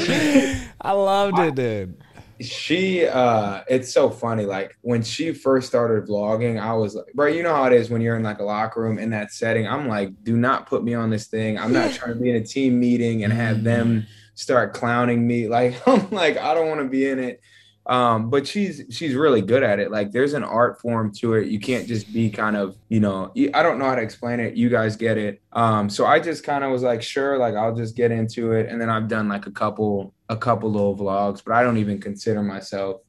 I loved it, dude. she uh it's so funny like when she first started vlogging i was like bro you know how it is when you're in like a locker room in that setting i'm like do not put me on this thing i'm not trying to be in a team meeting and have them start clowning me like i'm like i don't want to be in it um but she's she's really good at it. Like there's an art form to it. You can't just be kind of you know i don't know how to explain it. You guys get it. Um so i just kind of was like sure like i'll just get into it. And then i've done like a couple a couple little vlogs but i don't even consider myself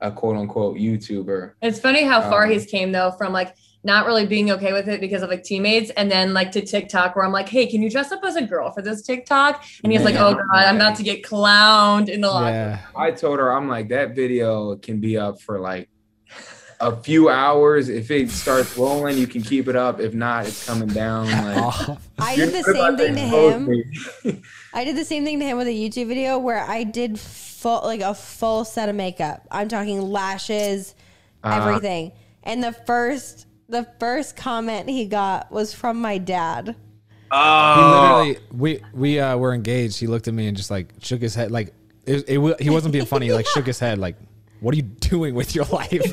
a quote unquote youtuber. It's funny how far Um, he's came though from like not really being okay with it because of like teammates and then like to TikTok where I'm like, hey, can you dress up as a girl for this TikTok? And he's like, oh god, I'm about to get clowned in the locker. Yeah, i told her i'm like that video can be up for like a few hours if it starts rolling you can keep it up if not it's coming down like I did the same thing to him. I did the same thing to him with a YouTube video where I did full like a full set of makeup. I'm talking lashes, Uh, everything. And the first the first comment he got was from my dad. he oh literally, we we uh, were engaged. He looked at me and just like shook his head, like it, it, he wasn't being funny. He like shook his head, like, "What are you doing with your life?"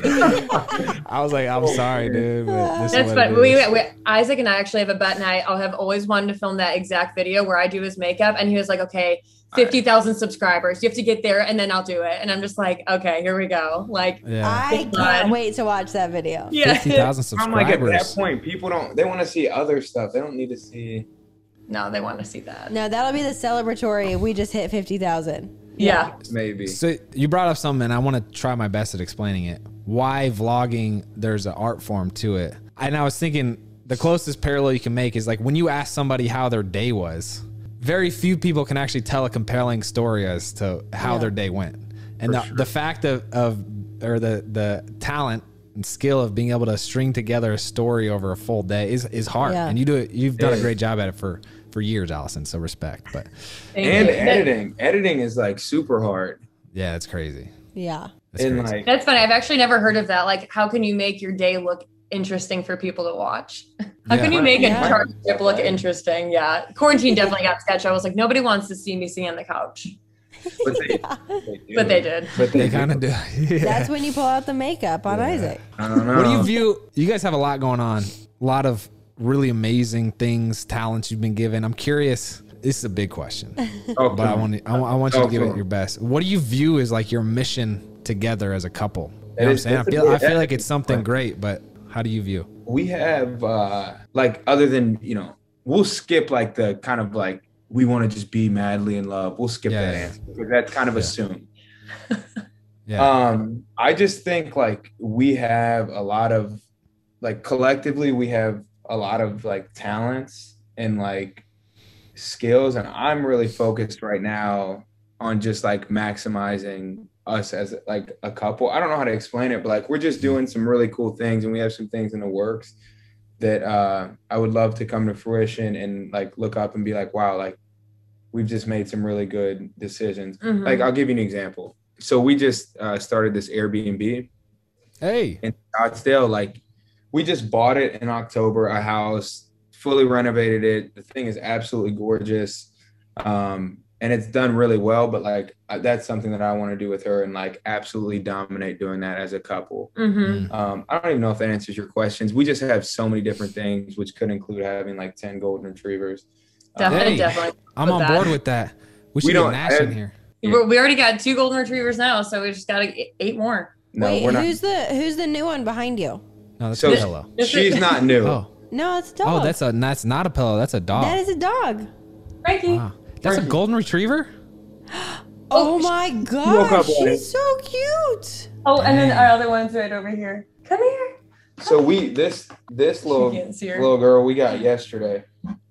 I was like, "I'm sorry, dude." But this That's what fun. We, is." we, Isaac and I actually have a bet, and I I have always wanted to film that exact video where I do his makeup, and he was like, "Okay, fifty thousand subscribers, you have to get there, and then I'll do it." And I'm just like, "Okay, here we go." Like, yeah, I can't wait to watch that video. yeah, fifty thousand subscribers. I'm like at that point, people don't they want to see other stuff. They don't need to see no, they want to see that. No, that'll be the celebratory. We just hit fifty thousand. Yeah. maybe. So you brought up something, and I want to try my best at explaining it. Why vlogging? There's an art form to it, and I was thinking the closest parallel you can make is like when you ask somebody how their day was. Very few people can actually tell a compelling story as to how Yeah. their day went, and the, the fact of, of or the the talent and skill of being able to string together a story over a full day is is hard, Yeah. and you do it. You've done a Yeah. great job at it for for years, Allison. So respect, but and you. editing. Editing is like super hard. yeah, it's crazy. Yeah. That's and crazy. like That's funny. I've actually never heard of that. Like, how can you make your day look interesting for people to watch? How can you make a Yeah. chart strip look interesting? Yeah. Quarantine definitely got sketched. I was like, nobody wants to see me sitting on the couch. but they, they. But they did. But they, They kind of do. Yeah. That's when you pull out the makeup on Isaac. I don't know. What do you view? You guys have a lot going on, a lot of really amazing things, talents you've been given. I'm curious. this is a big question, Oh, but I want to, I, want- I want you to give it your best. What do you view as like your mission together as a couple? You know what I'm saying? I feel, I feel like it's something great, but how do you view? we have uh like other than you know we'll skip like the kind of like we want to just be madly in love we'll skip Yeah, that yeah. answer because that's kind of Yeah. assumed Yeah. um i just think like we have a lot of like collectively we have a lot of like talents and like skills and i'm really focused right now on just like maximizing us as like a couple i don't know how to explain it but like we're just doing some really cool things and we have some things in the works that uh i would love to come to fruition and like look up and be like wow like we've just made some really good decisions Mhm. like i'll give you an example so we just uh, started this airbnb hey. in Scottsdale. Like we just bought it in October, a house, fully renovated it. The thing is absolutely gorgeous. Um, and it's done really well, but like that's something that I want to do with her and like absolutely dominate doing that as a couple. Mhm. Um, I don't even know if that answers your questions. We just have so many different things, which could include having like 10 golden retrievers. Um, Definitely, Hey. definitely. I'm on that. board with that. We should get don't- Nash I- in here. Yeah. We're- We already got two golden retrievers now, so we just got eight more. no, Wait, we're not. who's the who's the new one behind you? No, that's So a pillow. she's not new. Oh, No, it's a dog. oh, that's a that's not a pillow. That's a dog. that is a dog. Frankie. wow. That's a golden retriever. Oh, my woke gosh, she's so cute. Oh, and then our other one's right over here. Come here. So we this this little can't see her. little girl we got yesterday.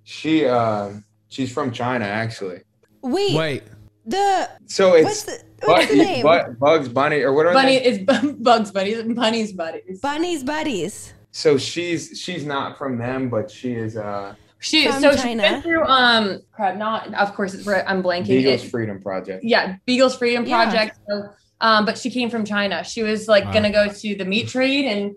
She um she's from China actually. Wait, Wait, the So what's it's the what's Bu- the name? Bu- Bugs Bunny or whatever. Bunny is Bugs Bunny. Bunny's buddies. Bunny's buddies. So she's she's not from them, but she is uh She From so she China. went through um crap not of course it's I'm blanking. Beagle's It- Freedom Project. yeah, Beagle's Freedom Yeah. Project. So um but she came from China. She was like Wow. gonna go to the meat trade and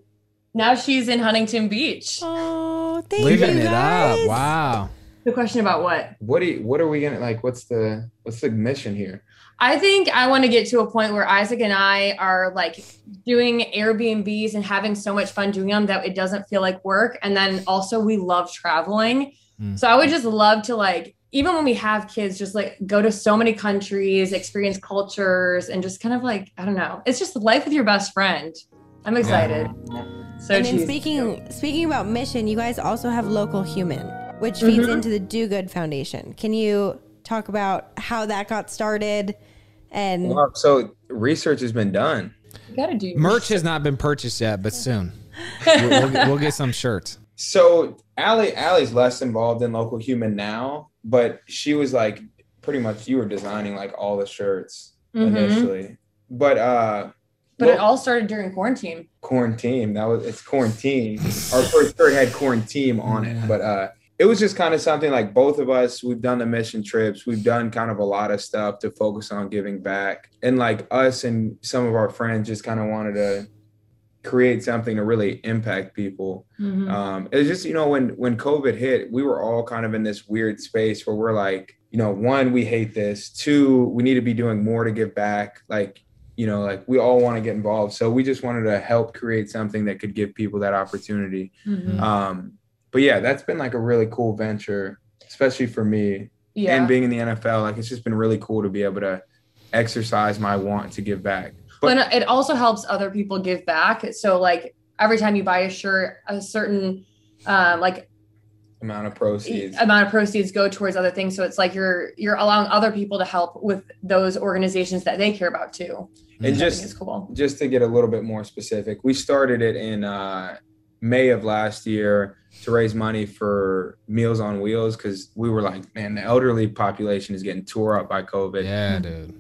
now she's in Huntington Beach. Oh, thank living you it guys. up. Wow. The question about what? What do you, what are we gonna like? What's the what's the mission here? I think I want to get to a point where Isaac and I are like doing Airbnbs and having so much fun doing them that it doesn't feel like work. And then also we love traveling. Mm. So I would just love to like, even when we have kids, just like go to so many countries, experience cultures, and just kind of like, I don't know. It's just life with your best friend. I'm excited. So and then cheesy. speaking speaking about mission, you guys also have local human, which feeds Mhm. into the Do Good Foundation. Can you talk about how that got started? And Well, so research has been done. you gotta do Merch has not been purchased yet, but soon we'll, we'll, get- we'll get some shirts. So Allie Allie's less involved in local human now, but she was like pretty much you were designing like all the shirts Mhm. initially. But uh But it all started during quarantine. quarantine. That was it's quarantine. Our first shirt had quarantine on it, but uh, it was just kind of something like both of us. We've done the mission trips. We've done kind of a lot of stuff to focus on giving back, and like us and some of our friends just kind of wanted to create something to really impact people. Mhm. Um, it was just you know when when COVID hit, we were all kind of in this weird space where we're like, you know, one, we hate this. Two, we need to be doing more to give back. Like, you know, like we all want to get involved. So we just wanted to help create something that could give people that opportunity. Mhm. Um, but yeah, that's been like a really cool venture, especially for me. Yeah. And being in the NFL, like it's just been really cool to be able to exercise my want to give back. But but it also helps other people give back. So like every time you buy a shirt, a certain um, like amount of proceeds. amount of proceeds go towards other things. So it's like you're you're allowing other people to help with those organizations that they care about too. And Which I think just cool. just to get a little bit more specific, we started it in uh, May of last year to raise money for Meals on Wheels because we were like, man, the elderly population is getting tore up by COVID. Yeah, dude.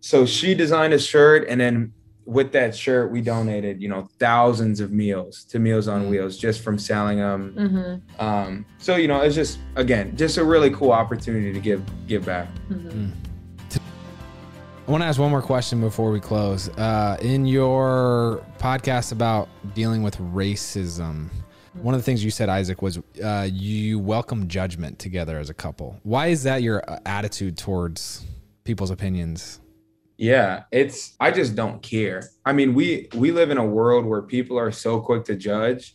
So she designed a shirt, and then with that shirt, we donated, you know, thousands of meals to Meals on Mm. Wheels just from selling them. Mm-hmm. Um, so you know, it's just again, just a really cool opportunity to give give back. Mm-hmm. I want to ask one more question before we close. Uh, in your podcast about dealing with racism, one of the things you said, Isaac, was uh, you welcome judgment together as a couple. Why is that your uh, attitude towards people's opinions? Yeah, it's I just don't care. I mean, we we live in a world where people are so quick to judge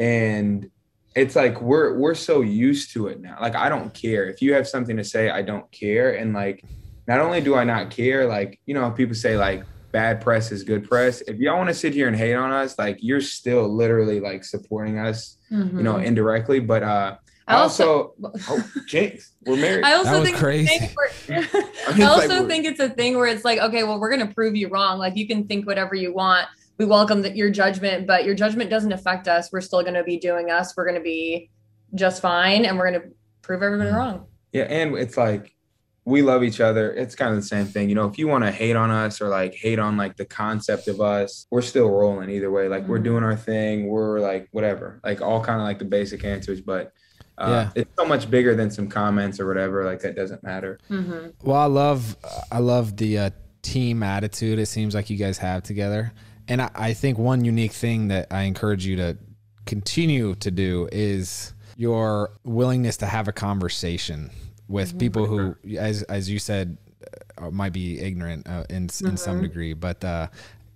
and it's like we're we're so used to it now. Like I don't care if you have something to say, I don't care. And like, not only do I not care, like you know, people say like bad press is good press. If y'all want to sit here and hate on us, like you're still literally like supporting us, you know, Mhm. indirectly. But uh, I I also- also, oh, Jinx, we're married. I also That think crazy. It's a thing where, I I also like, think it's a thing where it's like, okay, well, we're gonna prove you wrong. Like you can think whatever you want. We welcome that your judgment, but your judgment doesn't affect us. We're still gonna be doing us. We're gonna be just fine, and we're gonna prove everybody Mm. wrong. Yeah, and it's like we love each other. It's kind of the same thing. You know, if you want to hate on us or like hate on like the concept of us, we're still rolling either way. Like we're Mhm. doing our thing. We're like whatever. Like all kind of like the basic answers, but uh, Yeah. it's so much bigger than some comments or whatever. Like that doesn't matter. Mm-hmm. Well, I love I love the uh, team attitude. It seems like you guys have together, and I, I think one unique thing that I encourage you to continue to do is your willingness to have a conversation with people who, as as you said, uh, might be ignorant uh, in in some degree, but uh,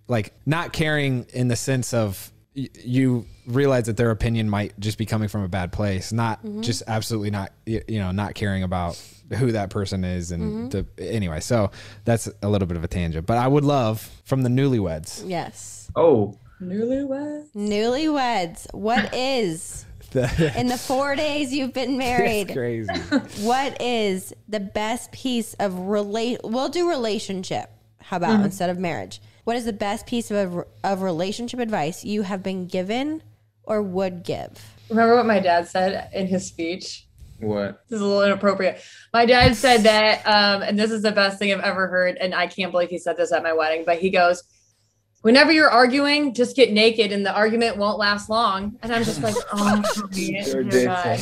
like not caring in the sense of y- you realize that their opinion might just be coming from a bad place not just absolutely not you know not caring about who that person is and the anyway so that's a little bit of a tangent but i would love from the newlyweds Yes. Oh, Newlyweds. Newlyweds. What is the, in the four days you've been married? it's crazy What is the best piece of relate? We'll do relationship. How about instead of marriage? What is the best piece of of relationship advice you have been given or would give? Remember what my dad said in his speech? what? This is a little inappropriate. My dad said that, um, and this is the best thing I've ever heard, and I can't believe he said this at my wedding. But he goes, "Whenever you're arguing, just get naked, and the argument won't last long." And I'm just like, "Oh, Sure God."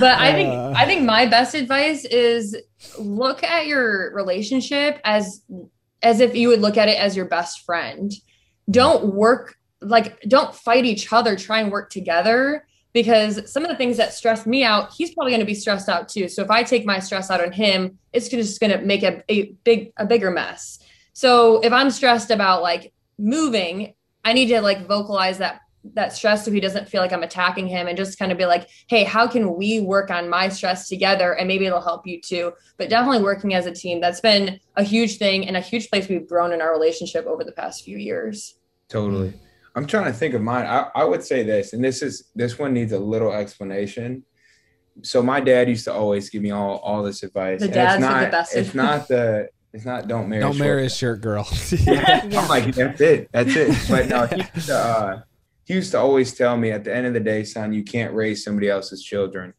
But I think Uh. I think my best advice is look at your relationship as as if you would look at it as your best friend. Don't work like don't fight each other, try and work together because some of the things that stress me out, he's probably going to be stressed out too. So if I take my stress out on him, it's just going to make a, a big a bigger mess. So if I'm stressed about like moving, I need to like vocalize that that stress so he doesn't feel like I'm attacking him and just kind of be like, hey, how can we work on my stress together? And maybe it'll help you too. But definitely working as a team. That's been a huge thing and a huge place we've grown in our relationship over the past few years. Totally. I'm trying to think of mine. I, I would say this, and this is this one needs a little explanation. So my dad used to always give me all all this advice. The and dads it's not, the best It's not the it's not don't marry. don't short marry a shirt girl I'm like, that's it. That's it. But no, he used, to, uh, he used to always tell me at the end of the day, son, you can't raise somebody else's children.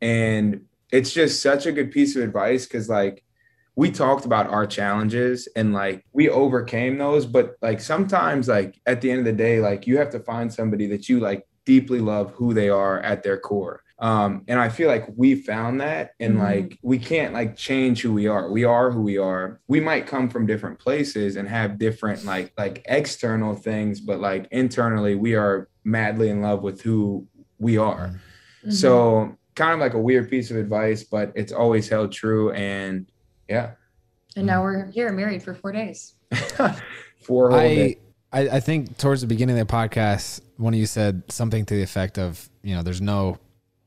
And it's just such a good piece of advice because, like, we talked about our challenges and like we overcame those. But like sometimes, like, at the end of the day, like, you have to find somebody that you like deeply love who they are at their core. Um, and I feel like we found that, and Mhm. like we can't like change who we are. We are who we are. We might come from different places and have different like like external things, but like internally, we are madly in love with who we are. Mm-hmm. So kind of like a weird piece of advice, but it's always held true. And yeah, and now we're here married for four days. four whole days. I, I I think towards the beginning of the podcast, one of you said something to the effect of, you know, there's no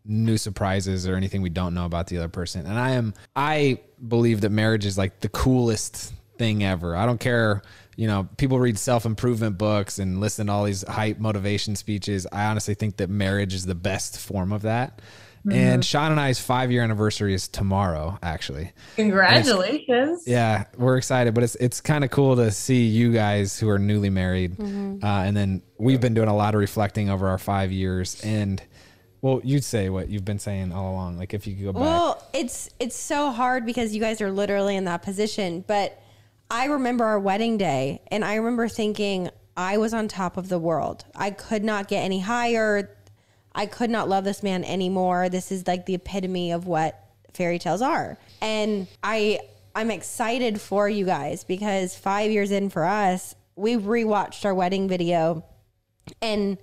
new surprises or anything we don't know about the other person. And I am I believe that marriage is like the coolest thing ever. I don't care, you know, people read self-improvement books and listen to all these hype motivation speeches. I honestly think that marriage is the best form of that. And Shawn and I's five year anniversary is tomorrow, actually. Congratulations. Yeah, we're excited, but it's it's kind of cool to see you guys who are newly married, uh, and then we've been doing a lot of reflecting over our five years. And well, you'd say what you've been saying all along. Like if you could go back, Well, it's it's so hard because you guys are literally in that position. But I remember our wedding day, and I remember thinking I was on top of the world. I could not get any higher. I could not love this man anymore. This is like the epitome of what fairy tales are. And I I'm excited for you guys because 5 years in for us, we rewatched our wedding video and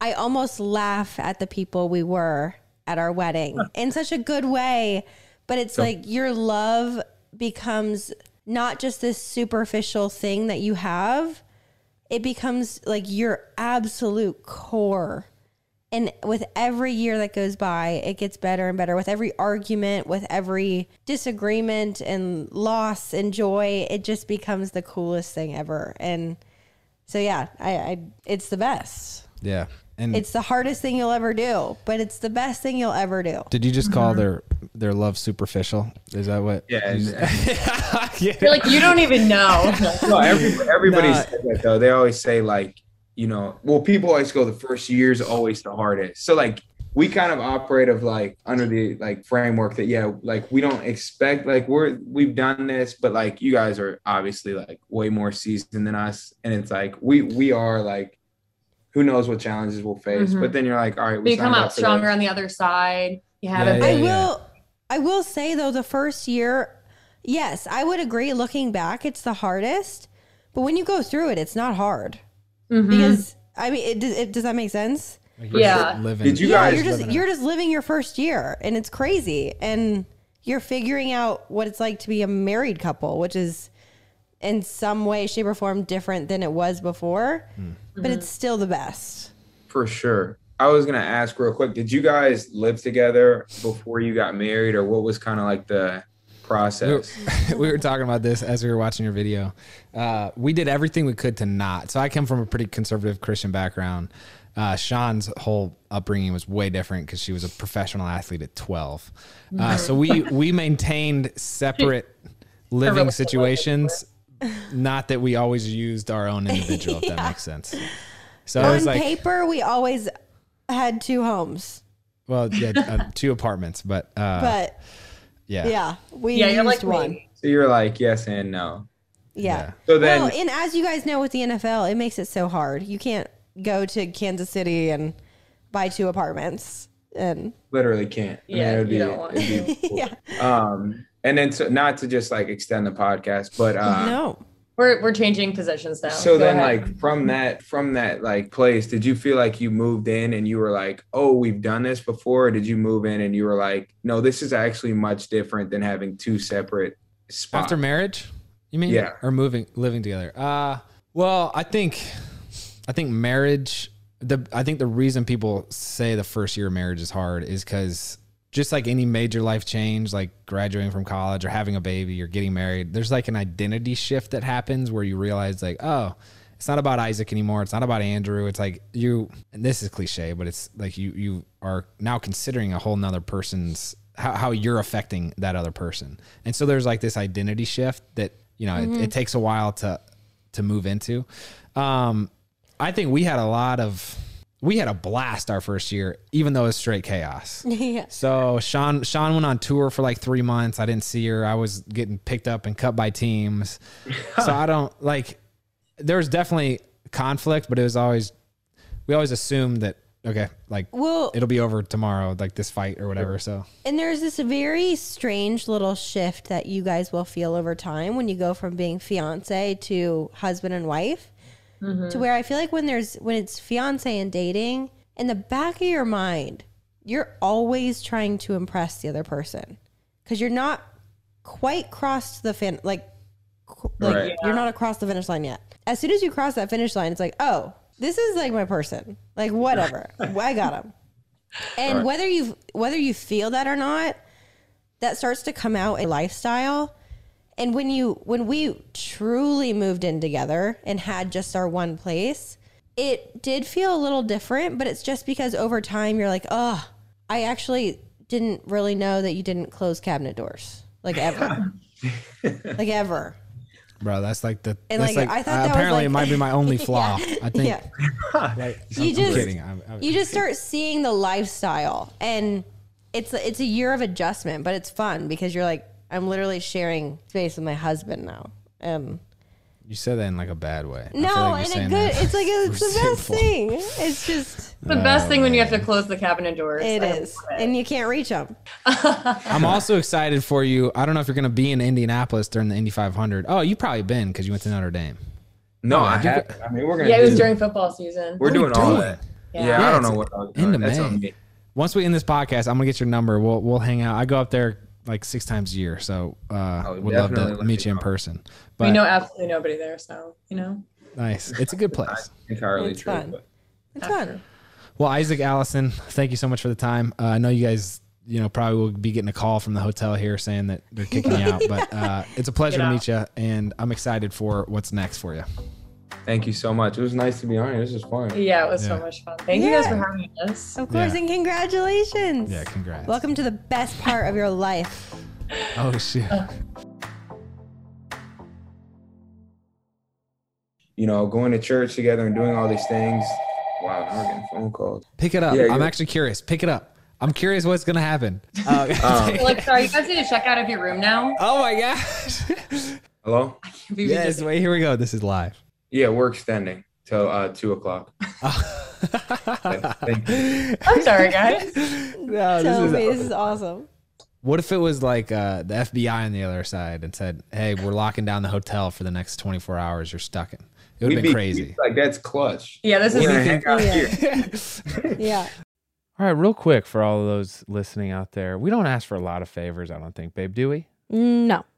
I almost laugh at the people we were at our wedding in such a good way. But it's like your love becomes not just this superficial thing that you have, it becomes like your absolute core. And with every year that goes by, it gets better and better. With every argument, with every disagreement and loss and joy, it just becomes the coolest thing ever. And so, yeah, I, I it's the best. Yeah. And It's the hardest thing you'll ever do, but it's the best thing you'll ever do. did you just call mm-hmm. their their love superficial? Is that what? Yeah, you just- Yeah. You're like, you don't even know. No, every, everybody Nah. says that though. They always say like, you know, well, people always go the first year's always the hardest. So like we kind of operate of like under the like framework that yeah, like we don't expect like we're we've done this, but like you guys are obviously like way more seasoned than us, and it's like we we are like who knows what challenges we'll face, Mhm. but then you're like, all right, But you come out stronger on the other side. You have Yeah, it. yeah, I yeah. will I will say though the first year yes, I would agree looking back it's the hardest, but when you go through it it's not hard. Mhm. Because I mean it, does- it does that make sense? Like Yeah. living- Did you yeah, guys you're just you're just living your first year and it's crazy and you're figuring out what it's like to be a married couple, which is in some way shape or form different than it was before, Hmm. but it's still the best. For sure. I was gonna ask real quick, did you guys live together before you got married, or what was kind of like the process? we were talking about this as we were watching your video. Uh, we did everything we could to not. So I come from a pretty conservative Christian background. Uh, Shawn's whole upbringing was way different because she was a professional athlete at 12. Uh, so we we maintained separate living situations. Not that we always used our own individual, if that makes sense. So On like, paper, we always had two homes, well, yeah, uh, two apartments, but, uh, but yeah. yeah, we Yeah, you're used like one. me. So you're like yes and no. Yeah. So then, well, and as you guys know with the NFL, it makes it so hard. You can't go to Kansas City and buy two apartments. And literally can't. I mean, Yeah, it'd you don't want it'd be cool. yeah, Um, and then so not to just like extend the podcast, but uh, no. We're, we're changing positions now. so Go then ahead. like from that from that like place, did you feel like you moved in and you were like, oh, we've done this before? Or did you move in and you were like, no, this is actually much different than having two separate spots? After marriage, you mean? Yeah. Or moving, living together. Uh, well, I think, I think marriage. The I think the reason people say the first year of marriage is hard is because just like any major life change, like graduating from college or having a baby or getting married, there's like an identity shift that happens where you realize like, oh, it's not about Isaac anymore. It's not about Andrew. It's like you, and this is cliche, but it's like you, you are now considering a whole nother person's, how, how you're affecting that other person. And so there's like this identity shift that, you know, it, it takes a while to, to move into. Um, I think we had a lot of, we had a blast our first year, even though it was straight chaos. yeah. So Shawn Shawn went on tour for like three months. I didn't see her. I was getting picked up and cut by teams. so I don't like. There was definitely conflict, but it was always we always assumed that okay, like Well, it'll be over tomorrow, like this fight or whatever. So and there's this very strange little shift that you guys will feel over time when you go from being fiance to husband and wife. To where I feel like when there's when it's fiance and dating, in the back of your mind, you're always trying to impress the other person because you're not quite crossed the fin like like Right. you're not across the finish line yet. As soon as you cross that finish line, it's like, oh, this is like my person. Like whatever, I got him. And whether you whether you feel that or not, that starts to come out in lifestyle. And when you when we truly moved in together and had just our one place, it did feel a little different, but it's just because over time you're like, oh, I actually didn't really know that you didn't close cabinet doors. Like ever. like ever. bro, that's like the And, that's like, like, I thought uh, that was, apparently like- it might be my only Yeah. flaw. I think Yeah. like, You I'm, I'm just- kidding. I'm, I'm- you just start seeing the lifestyle and it's it's a year of adjustment but it's fun because you're like i'm literally sharing space with my husband now um you said that in like a bad way. No like you're and saying good it's like it's the best thing it's just the best Oh, thing when you have to close the cabinet doors. it I is it. and you can't reach them I'm also excited for you. I don't know if you're going to be in Indianapolis during the Indy 500. Oh, you probably been because you went to Notre Dame. No, Oh, I you have. I mean, we're gonna. Yeah, it was during football season. We're What are doing all that. Yeah. Yeah, Yeah, I don't know what I End of May. Once we end this podcast, I'm gonna get your number. We'll we'll hang out. I go up there like six times a year, so uh, Oh, would love to meet you in know. person. we know absolutely nobody there, so you know. nice, it's a good place. Entirely It's true. fun. it's fun Well, Isaac Allison, thank you so much for the time. Uh, I know you guys, you know, probably will be getting a call from the hotel here saying that they're kicking you out, but uh, it's a pleasure Get to out. meet you, and I'm excited for what's next for you. Thank you so much. It was nice to be on here. This was fun. Yeah, it was Yeah. so much fun. Thank you guys for having us. Of course, Yeah. and congratulations. Yeah, congrats. Welcome to the best part of your life. Oh shit. You know, going to church together and doing all these things. Wow, now we're getting phone calls. Pick it up. Yeah, I'm actually curious. Pick it up. I'm curious what's gonna happen. Uh, Um, Like, sorry, you guys need to check out of your room now. oh my gosh. Hello? I can't be with. Yes. Wait. Here we go. This is live. Yeah, we're extending till uh, two o'clock. I'm sorry, guys. No, Tell this me, is, this is awesome. what if it was like uh, the FBI on the other side and said, "Hey, we're locking down the hotel for the next 24 hours. You're stuck in." It would have been be- crazy. Like that's clutch. Yeah, this We're is gonna hang out Yeah. here. Yeah. All right, real quick for all of those listening out there, we don't ask for a lot of favors, I don't think, babe, do we? No.